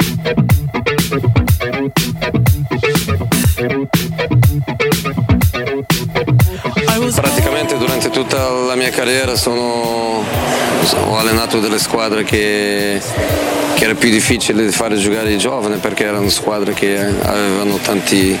Thank you. Carriera sono, ho allenato delle squadre che, che era più difficile di fare giocare i giovani perché erano squadre che avevano tanti,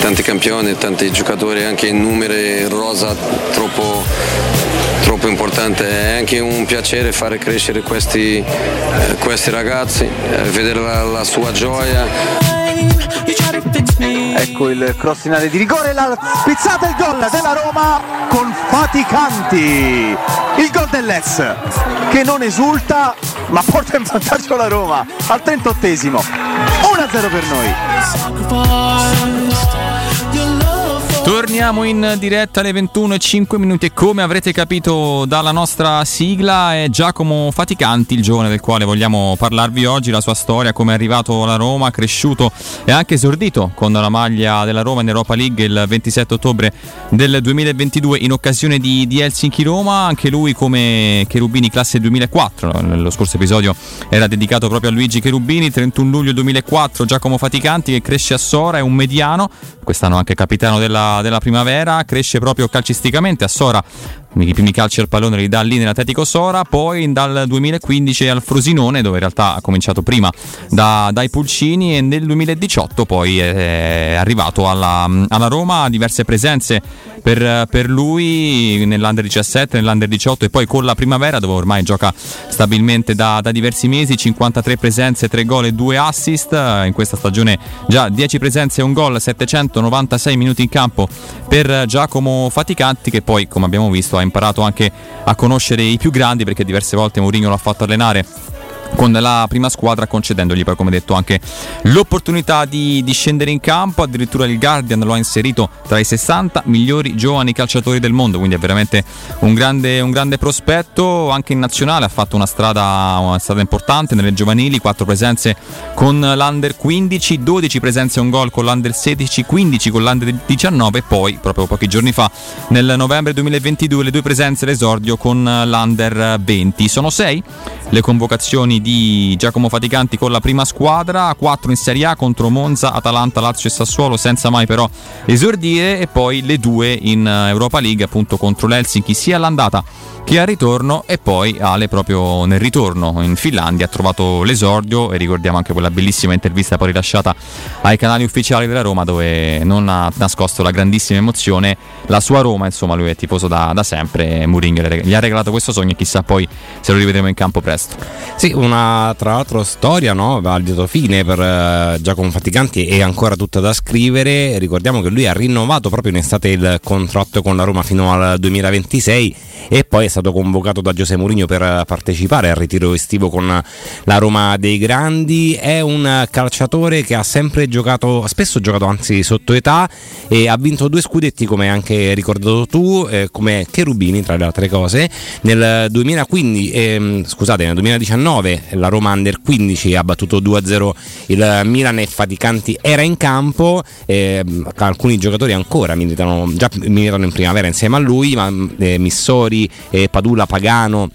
tanti campioni, tanti giocatori anche in numeri rosa troppo, troppo importante. È anche un piacere fare crescere questi, eh, questi ragazzi, eh, vedere la, la sua gioia. Ecco il cross finale di rigore, la spizzata e il gol della Roma con faticanti. Il gol dell'ex che non esulta ma porta in vantaggio la Roma al 38esimo. 1-0 per noi. Torniamo in diretta alle 21 e 5 minuti e come avrete capito dalla nostra sigla è Giacomo Faticanti, il giovane del quale vogliamo parlarvi oggi, la sua storia, come è arrivato alla Roma, cresciuto e anche esordito con la maglia della Roma in Europa League il 27 ottobre del 2022 in occasione di, di Helsinki-Roma, anche lui come Cherubini classe 2004, lo scorso episodio era dedicato proprio a Luigi Cherubini, 31 luglio 2004 Giacomo Faticanti che cresce a Sora, è un mediano, quest'anno anche capitano della della, primavera, cresce proprio calcisticamente a Sora. I primi calci al pallone li dà lì nell'Atletico Sora, poi dal 2015 al Frosinone, dove in realtà ha cominciato prima da, dai Pulcini e nel 2018 poi è arrivato alla, alla Roma, diverse presenze per, per, lui nell'Under 17, nell'Under 18 e poi con la primavera dove ormai gioca stabilmente da, da, diversi mesi, 53 presenze, 3 gol e 2 assist, in questa stagione già 10 presenze e un gol, 796 minuti in campo per Giacomo Faticanti che poi come abbiamo visto ha imparato anche a conoscere i più grandi perché diverse volte Mourinho l'ha fatto allenare con la prima squadra concedendogli poi come detto anche l'opportunità di, di, scendere in campo. Addirittura il Guardian lo ha inserito tra i 60 migliori giovani calciatori del mondo quindi è veramente un grande, un grande prospetto. Anche in nazionale ha fatto una strada, una strada importante nelle giovanili 4 presenze con l'Under 15 12 presenze e un gol con l'Under 16 15 con l'Under 19 e poi proprio pochi giorni fa nel novembre 2022 le due presenze l'esordio con l'Under 20 sono 6 le convocazioni di Giacomo Faticanti con la prima squadra, 4 in Serie A contro Monza, Atalanta, Lazio e Sassuolo, senza mai però esordire, e poi le due in Europa League appunto contro l'Helsinki. Sia all'andata che al ritorno e poi Ale proprio nel ritorno in Finlandia ha trovato l'esordio e ricordiamo anche quella bellissima intervista poi rilasciata ai canali ufficiali della Roma dove non ha nascosto la grandissima emozione la sua Roma insomma lui è tifoso da, da sempre Mourinho gli ha regalato questo sogno e chissà poi se lo rivedremo in campo presto. Sì una tra l'altro storia no? a lieto fine per uh, Giacomo Faticanti è ancora tutta da scrivere ricordiamo che lui ha rinnovato proprio in estate il contratto con la Roma fino al 2026 e poi è stato convocato da Giuseppe Mourinho per partecipare al ritiro estivo con la Roma dei Grandi. È un calciatore che ha sempre giocato, spesso giocato anzi sotto età e ha vinto due scudetti come anche ricordato tu, eh, come Cherubini tra le altre cose. Nel 2015, eh, scusate, nel 2019 la Roma Under 15 ha battuto 2-0 il Milan e Faticanti era in campo, eh, alcuni giocatori ancora militano, già militano in primavera insieme a lui, ma eh, Missori eh, Padula Pagano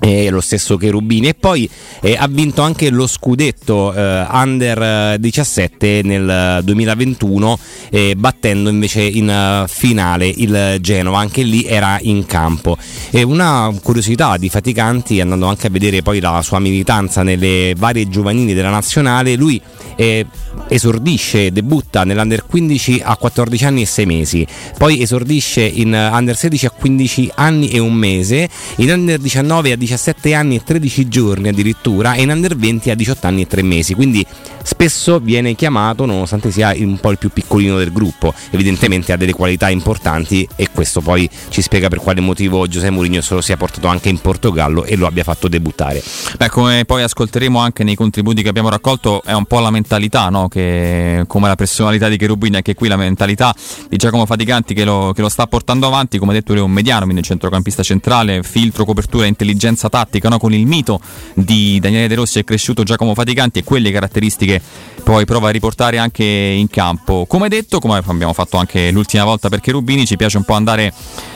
e lo stesso Cherubini. E poi eh, ha vinto anche lo scudetto eh, under 17 nel 2021 eh, battendo invece in uh, finale il Genova. Anche lì era in campo. E una curiosità di Faticanti andando anche a vedere poi la sua militanza nelle varie giovanili della nazionale lui eh, esordisce debutta nell'under 15 a 14 anni e 6 mesi poi esordisce in under 16 a 15 anni e un mese in under 19 a 17 anni e 13 giorni addirittura e in under 20 a 18 anni e 3 mesi, quindi spesso viene chiamato nonostante sia un po' il più piccolino del gruppo, evidentemente ha delle qualità importanti e questo poi ci spiega per quale motivo Giuseppe Mourinho se lo sia portato anche in Portogallo e lo abbia fatto debuttare. Beh, come poi ascolteremo anche nei contributi che abbiamo raccolto, è un po' lamentato mentalità, no? che, come la personalità di Cherubini, anche qui la mentalità di Giacomo Faticanti che lo, che lo sta portando avanti, come detto lui è un mediano, quindi centrocampista centrale, filtro, copertura, intelligenza tattica, no? con il mito di Daniele De Rossi è cresciuto Giacomo Faticanti e quelle caratteristiche poi prova a riportare anche in campo. Come detto, come abbiamo fatto anche l'ultima volta per Cherubini, ci piace un po' andare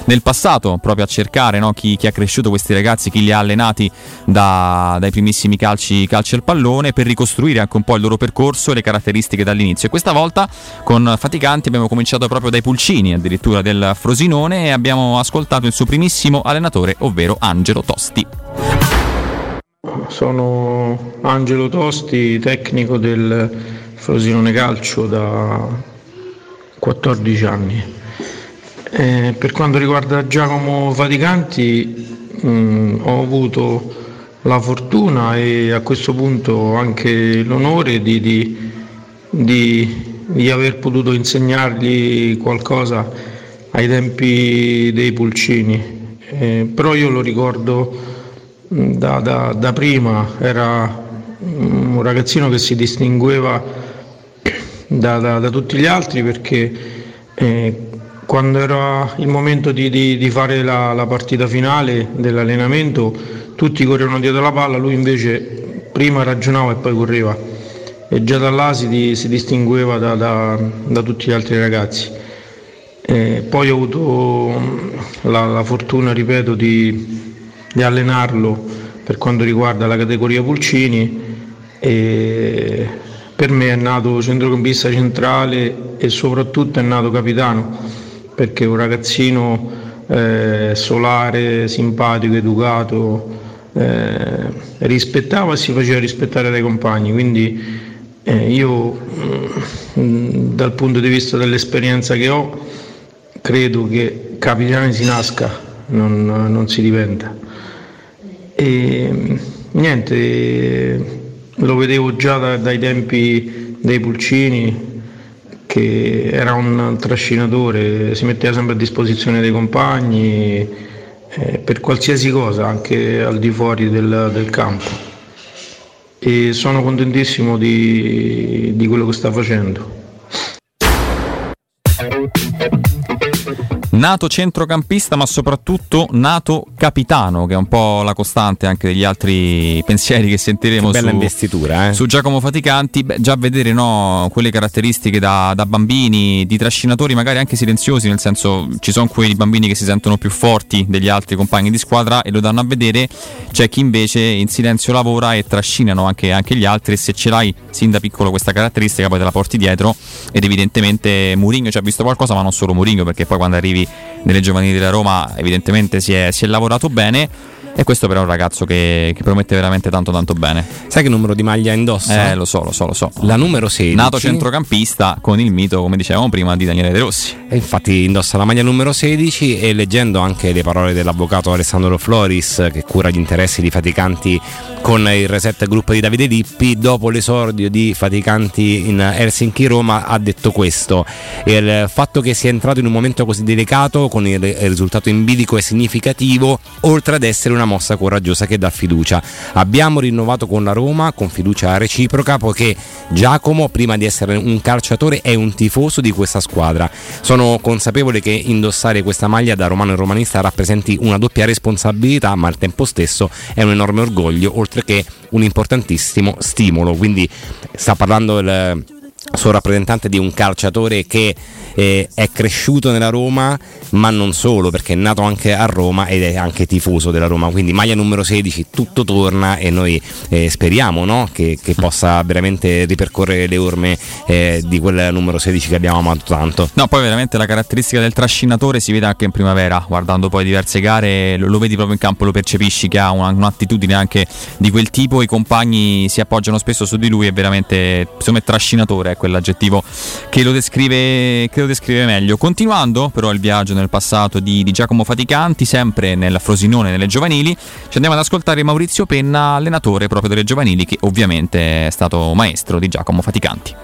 nel passato proprio a cercare no? chi, chi, ha cresciuto questi ragazzi, chi li ha allenati da, dai primissimi calci, calci al pallone per ricostruire anche un po' il loro percorso e le caratteristiche dall'inizio. E questa volta con Faticanti abbiamo cominciato proprio dai pulcini addirittura del Frosinone e abbiamo ascoltato il suo primissimo allenatore, ovvero Angelo Tosti. Sono Angelo Tosti, tecnico del Frosinone Calcio da 14 anni. Eh, per quanto riguarda Giacomo Faticanti mh, mm, ho avuto la fortuna e a questo punto anche l'onore di, di, di, di aver potuto insegnargli qualcosa ai tempi dei pulcini, eh, però io lo ricordo da, da, da prima, era un ragazzino che si distingueva da, da tutti gli altri perché eh, quando era il momento di, di, di fare la, la, partita finale dell'allenamento tutti correvano dietro la palla, lui invece prima ragionava e poi correva e già da là si, distingueva da, da, tutti gli altri ragazzi. Eh, poi ho avuto la, la fortuna, ripeto, di, di allenarlo per quanto riguarda la categoria Pulcini e per me è nato centrocampista centrale e soprattutto è nato capitano perché è un ragazzino eh, solare, simpatico, educato, eh, rispettava e si faceva rispettare dai compagni, quindi eh, io mh, mm, dal punto di vista dell'esperienza che ho credo che capitani si nasca, non, non si diventa. E niente, lo vedevo già da, dai tempi dei Pulcini che era un trascinatore, si metteva sempre a disposizione dei compagni eh, per qualsiasi cosa, anche al di fuori del, del campo. E sono contentissimo di, di quello che sta facendo. Nato centrocampista, ma soprattutto nato capitano, che è un po' la costante anche degli altri pensieri che sentiremo bella su, investitura, eh? su Giacomo Faticanti. Beh, già vedere no, quelle caratteristiche da, da, bambini, di trascinatori magari anche silenziosi, nel senso ci sono quei bambini che si sentono più forti degli altri compagni di squadra e lo danno a vedere, c'è chi invece in silenzio lavora e trascinano anche, anche gli altri e se ce l'hai sin da piccolo questa caratteristica poi te la porti dietro ed evidentemente Mourinho ci ha visto qualcosa ma non solo Mourinho perché poi quando arrivi nelle giovanili della Roma evidentemente si è, si è lavorato bene e questo però è un ragazzo che, che, promette veramente tanto tanto bene. Sai che numero di maglia indossa? Eh, lo so, lo so, lo so. La numero 16. Nato centrocampista con il mito, come dicevamo prima, di Daniele De Rossi. E infatti indossa la maglia numero 16 e leggendo anche le parole dell'avvocato Alessandro Floris che cura gli interessi di Faticanti con il reset gruppo di Davide Lippi, dopo l'esordio di Faticanti in Helsinki Roma ha detto questo. Il fatto che sia entrato in un momento così delicato con il risultato in bilico è significativo, oltre ad essere una una mossa coraggiosa che dà fiducia. Abbiamo rinnovato con la Roma con fiducia reciproca poiché Giacomo prima di essere un calciatore è un tifoso di questa squadra. Sono consapevole che indossare questa maglia da romano e romanista rappresenti una doppia responsabilità ma al tempo stesso è un enorme orgoglio oltre che un importantissimo stimolo. Quindi sta parlando il suo rappresentante di un calciatore che eh, è cresciuto nella Roma, ma non solo, perché è nato anche a Roma ed è anche tifoso della Roma. Quindi maglia numero 16, tutto torna e noi eh, speriamo no? che, che, possa veramente ripercorrere le orme eh, di quel numero 16 che abbiamo amato tanto. No, poi veramente la caratteristica del trascinatore si vede anche in primavera, guardando poi diverse gare, lo, lo vedi proprio in campo, lo percepisci che ha una, un'attitudine anche di quel tipo, i compagni si appoggiano spesso su di lui, è veramente, insomma, trascinatore, è quell'aggettivo che lo descrive, che lo descrive meglio. Continuando però il viaggio nel passato di, di Giacomo Faticanti, sempre nel Frosinone, nelle giovanili, ci andiamo ad ascoltare Maurizio Penna, allenatore proprio delle giovanili, che ovviamente è stato maestro di Giacomo Faticanti.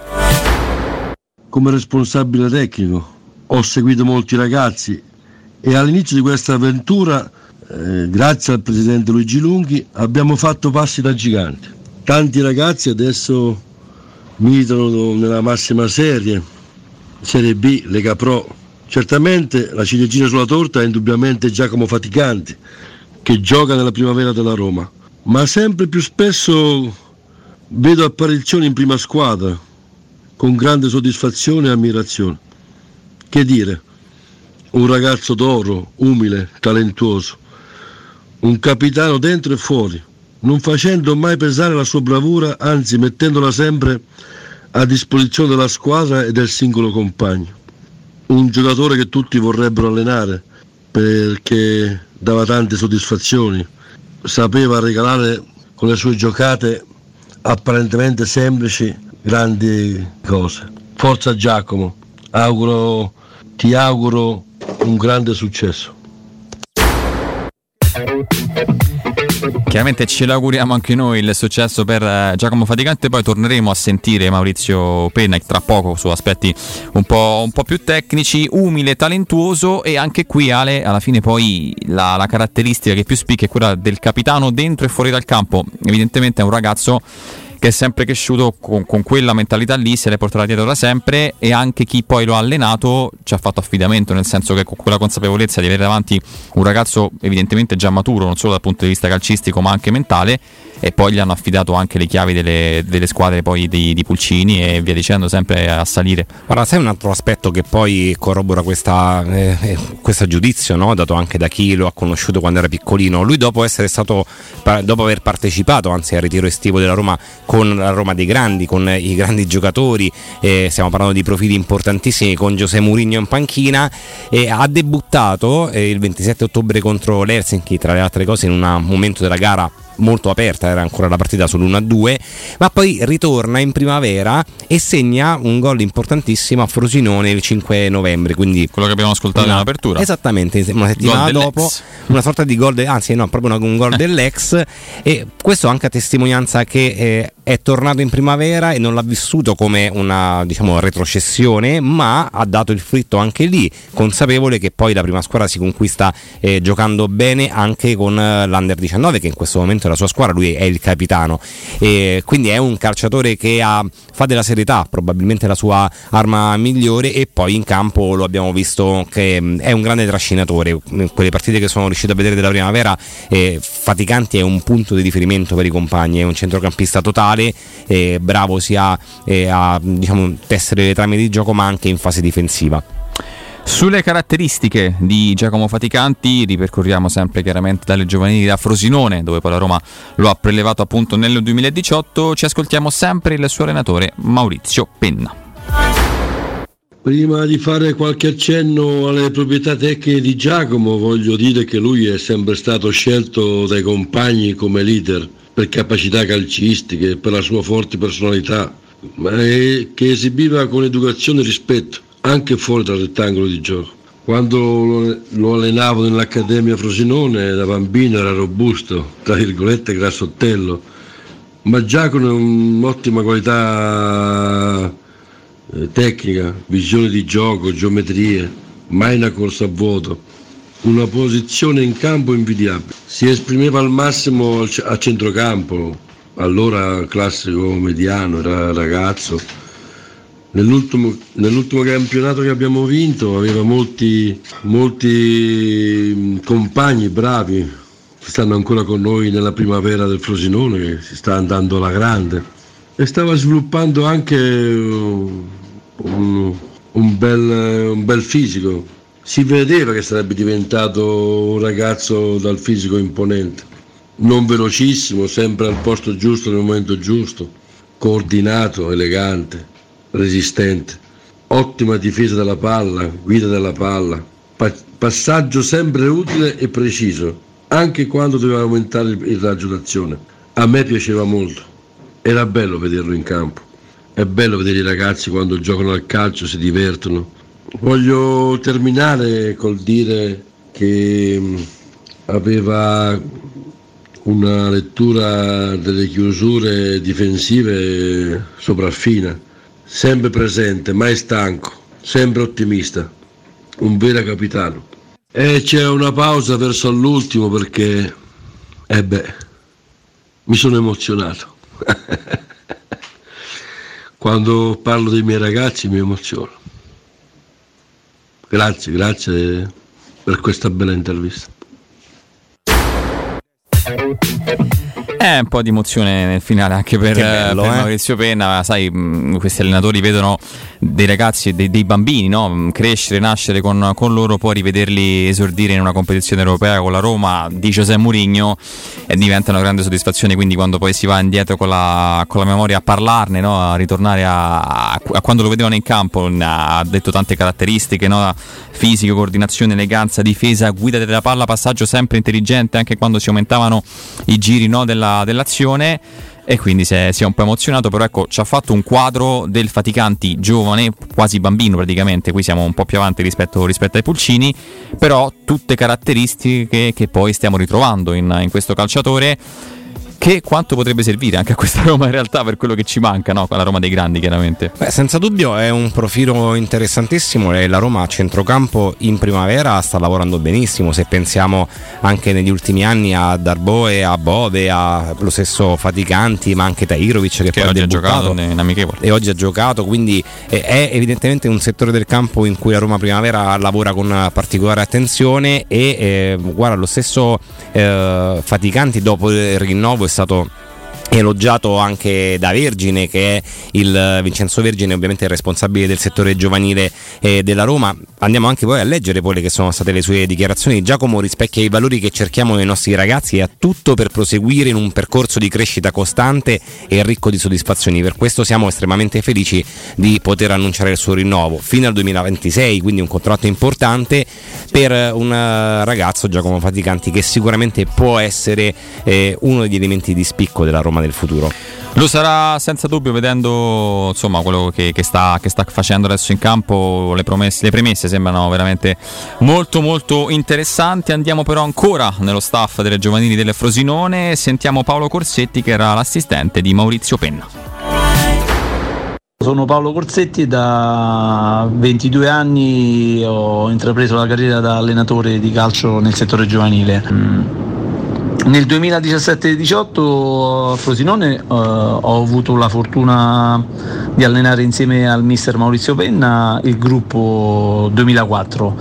Come responsabile tecnico ho seguito molti ragazzi e all'inizio di questa avventura, eh, grazie al presidente Luigi Lunghi, abbiamo fatto passi da giganti. Tanti ragazzi adesso militano nella massima serie, Serie B, Lega Pro. Certamente la ciliegina sulla torta è indubbiamente Giacomo Faticanti, che gioca nella primavera della Roma, ma sempre più spesso vedo apparizioni in prima squadra, con grande soddisfazione e ammirazione. Che dire, un ragazzo d'oro, umile, talentuoso, un capitano dentro e fuori, non facendo mai pesare la sua bravura, anzi mettendola sempre a disposizione della squadra e del singolo compagno. Un giocatore che tutti vorrebbero allenare perché dava tante soddisfazioni, sapeva regalare con le sue giocate apparentemente semplici grandi cose. Forza Giacomo, auguro, ti auguro un grande successo. Chiaramente ce l'auguriamo anche noi il successo per eh, Giacomo Faticante, poi torneremo a sentire Maurizio Penna tra poco su aspetti un po', un po', più tecnici, umile, talentuoso e anche qui Ale alla fine poi la, la caratteristica che più spicca è quella del capitano dentro e fuori dal campo, evidentemente è un ragazzo che è sempre cresciuto con, con, quella mentalità lì, se l'è portata dietro da sempre e anche chi poi lo ha allenato ci ha fatto affidamento, nel senso che con quella consapevolezza di avere davanti un ragazzo evidentemente già maturo, non solo dal punto di vista calcistico ma anche mentale, e poi gli hanno affidato anche le chiavi delle, delle squadre poi di, di, Pulcini e via dicendo sempre a salire. Guarda, sai un altro aspetto che poi corrobora questa, eh, eh, questo giudizio, no? dato anche da chi lo ha conosciuto quando era piccolino, lui dopo essere stato, dopo aver partecipato anzi al ritiro estivo della Roma con la Roma dei grandi, con i grandi giocatori, eh, stiamo parlando di profili importantissimi, con Giuseppe Mourinho in panchina, ha debuttato eh, il 27 ottobre contro l'Helsinki, tra le altre cose in un momento della gara molto aperta, era ancora la partita sull'1-2, ma poi ritorna in primavera e segna un gol importantissimo a Frosinone il 5 novembre, quindi quello che abbiamo ascoltato una, in apertura. Esattamente, una settimana dopo, una sorta di gol, de, anzi no, proprio un gol dell'ex e questo anche a testimonianza che eh, è tornato in primavera e non l'ha vissuto come una diciamo, retrocessione, ma ha dato il fritto anche lì, consapevole che poi la prima squadra si conquista eh, giocando bene anche con eh, l'Under 19 che in questo momento è la sua squadra, lui è il capitano, e quindi è un calciatore che ha, fa della serietà probabilmente la sua arma migliore e poi in campo lo abbiamo visto che mm, è un grande trascinatore, quelle partite che sono riuscito a vedere della primavera, eh, Faticanti è un punto di riferimento per i compagni, è un centrocampista totale totale, eh, bravo sia eh, a diciamo, tessere le trame di gioco ma anche in fase difensiva. Sulle caratteristiche di Giacomo Faticanti ripercorriamo sempre chiaramente dalle giovanili da Frosinone, dove poi la Roma lo ha prelevato appunto nel 2018, ci ascoltiamo sempre il suo allenatore Maurizio Penna. Prima di fare qualche accenno alle proprietà tecniche di Giacomo, voglio dire che lui è sempre stato scelto dai compagni come leader per capacità calcistiche, per la sua forte personalità, ma che esibiva con educazione e rispetto, anche fuori dal rettangolo di gioco. Quando lo allenavo nell'Accademia Frosinone da bambino era robusto, tra virgolette grassottello, ma già con un'ottima qualità eh, tecnica, visione di gioco, geometrie, mai una corsa a vuoto una posizione in campo invidiabile. Si esprimeva al massimo a centrocampo, allora classico mediano, era ragazzo. Nell'ultimo, nell'ultimo, campionato che abbiamo vinto aveva molti, molti compagni bravi che stanno ancora con noi nella primavera del Frosinone, che si sta andando alla grande. E stava sviluppando anche un, un, bel, un bel fisico, si vedeva che sarebbe diventato un ragazzo dal fisico imponente, non velocissimo, sempre al posto giusto nel momento giusto, coordinato, elegante, resistente, ottima difesa della palla, guida della palla, pa- passaggio sempre utile e preciso, anche quando doveva aumentare il, raggio d'azione. A me piaceva molto, era bello vederlo in campo, è bello vedere i ragazzi quando giocano al calcio, si divertono Voglio terminare col dire che mm, aveva una lettura delle chiusure difensive sopraffina, sempre presente, mai stanco, sempre ottimista, un vero capitano. E c'è una pausa verso l'ultimo perché, eh beh, mi sono emozionato. quando parlo dei miei ragazzi mi emoziono. Grazie, grazie per questa bella intervista. Eh, un po' di emozione nel finale anche per, bello, per eh? Maurizio Penna. Sai, mh, questi allenatori vedono dei ragazzi, dei, dei bambini, no? crescere, nascere con, con, loro, poi rivederli esordire in una competizione europea con la Roma di José Mourinho e diventa una grande soddisfazione. Quindi, quando poi si va indietro con la, con la memoria a parlarne, no? a ritornare a, a, a, quando lo vedevano in campo, ha detto tante caratteristiche, no? fisico, coordinazione, eleganza, difesa, guida della palla, passaggio sempre intelligente anche quando si aumentavano i giri della, dell'azione e quindi si è, si è, un po' emozionato, però ecco ci ha fatto un quadro del Faticanti giovane, quasi bambino praticamente, qui siamo un po' più avanti rispetto, rispetto ai Pulcini, però tutte caratteristiche che poi stiamo ritrovando in, in questo calciatore che quanto potrebbe servire anche a questa Roma in realtà per quello che ci manca, no? la Roma dei grandi chiaramente. Beh, senza dubbio è un profilo interessantissimo e la Roma a centrocampo in primavera sta lavorando benissimo, se pensiamo anche negli ultimi anni a Darboe, a Bove, a lo stesso Faticanti, ma anche Tairovic che, che poi oggi ha giocato in amichevole. E oggi ha giocato, quindi è evidentemente un settore del campo in cui la Roma primavera lavora con particolare attenzione e eh, guarda lo stesso eh, Faticanti dopo il rinnovo è stato elogiato anche da Vergine che è il Vincenzo Vergine ovviamente il responsabile del settore giovanile eh, della Roma. Andiamo anche poi a leggere quelle che sono state le sue dichiarazioni. Giacomo rispecchia i valori che cerchiamo nei nostri ragazzi e ha tutto per proseguire in un percorso di crescita costante e ricco di soddisfazioni. Per questo siamo estremamente felici di poter annunciare il suo rinnovo. Fino al 2026 quindi un contratto importante per un ragazzo Giacomo Faticanti che sicuramente può essere eh, uno degli elementi di spicco della Roma del futuro. Lo sarà senza dubbio vedendo insomma, quello che, che, sta, che, sta, facendo adesso in campo, le, promesse, le premesse sembrano veramente molto molto interessanti. Andiamo però ancora nello staff delle giovanili del Frosinone, sentiamo Paolo Corsetti che era l'assistente di Maurizio Penna. Sono Paolo Corsetti e da 22 anni ho intrapreso la carriera da allenatore di calcio nel settore giovanile. Nel 2017-18 a Frosinone eh, ho avuto la fortuna di allenare insieme al mister Maurizio Penna il gruppo 2004.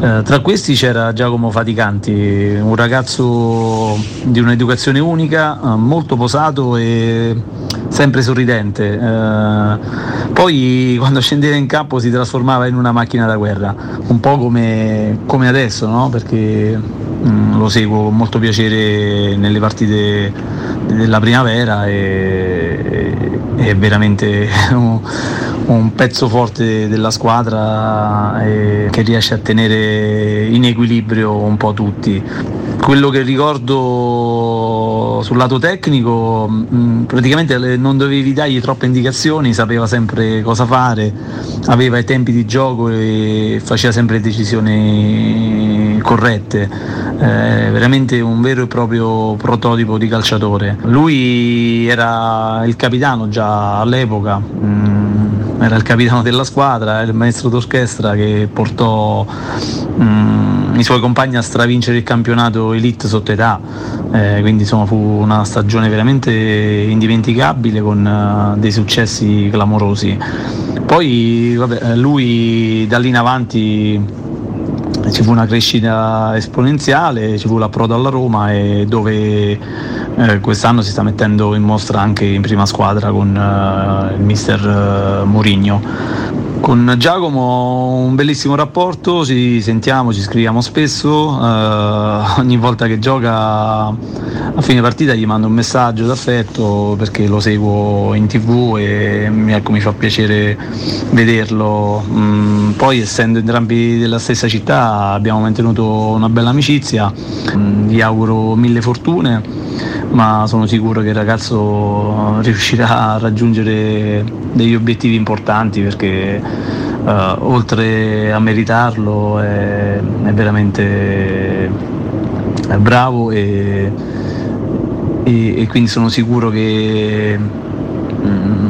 Eh, tra questi c'era Giacomo Faticanti, un ragazzo di un'educazione unica, eh, molto posato e sempre sorridente. Eh, poi quando scendeva in campo si trasformava in una macchina da guerra, un po' come, come adesso, no? perché lo seguo con molto piacere nelle partite della primavera e, è veramente un, pezzo forte della squadra che riesce a tenere in equilibrio un po' tutti. Quello che ricordo sul lato tecnico, praticamente non dovevi dargli troppe indicazioni, sapeva sempre cosa fare, aveva i tempi di gioco e faceva sempre decisioni corrette, eh, veramente un vero e proprio prototipo di calciatore. Lui era il capitano già all'epoca, mm, era il capitano della squadra, era il maestro d'orchestra che portò mm, i suoi compagni a stravincere il campionato elite sotto età, eh, quindi insomma fu una stagione veramente indimenticabile con uh, dei successi clamorosi. Poi vabbè, lui da lì in avanti ci fu una crescita esponenziale, ci fu l'approdo alla Roma e dove eh, quest'anno si sta mettendo in mostra anche in prima squadra con eh, il mister eh, Mourinho. Con Giacomo ho un bellissimo rapporto, ci sentiamo, ci scriviamo spesso, eh, ogni volta che gioca a fine partita gli mando un messaggio d'affetto perché lo seguo in tv e ecco, mi fa piacere vederlo. Mm, poi essendo entrambi della stessa città abbiamo mantenuto una bella amicizia, mm, gli auguro mille fortune, ma sono sicuro che il ragazzo riuscirà a raggiungere degli obiettivi importanti perché Uh, oltre a meritarlo è, è veramente è bravo e, e, e, quindi sono sicuro che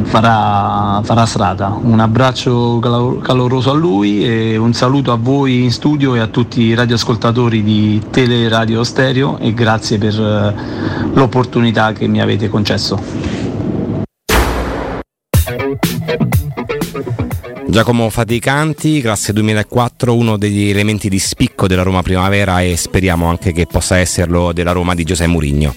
farà, farà, strada. Un abbraccio caloroso a lui e un saluto a voi in studio e a tutti i radioascoltatori di Teleradio Stereo e grazie per uh, l'opportunità che mi avete concesso. Giacomo Faticanti, classe 2004, uno degli elementi di spicco della Roma Primavera e speriamo anche che possa esserlo della Roma di Giuseppe Murigno.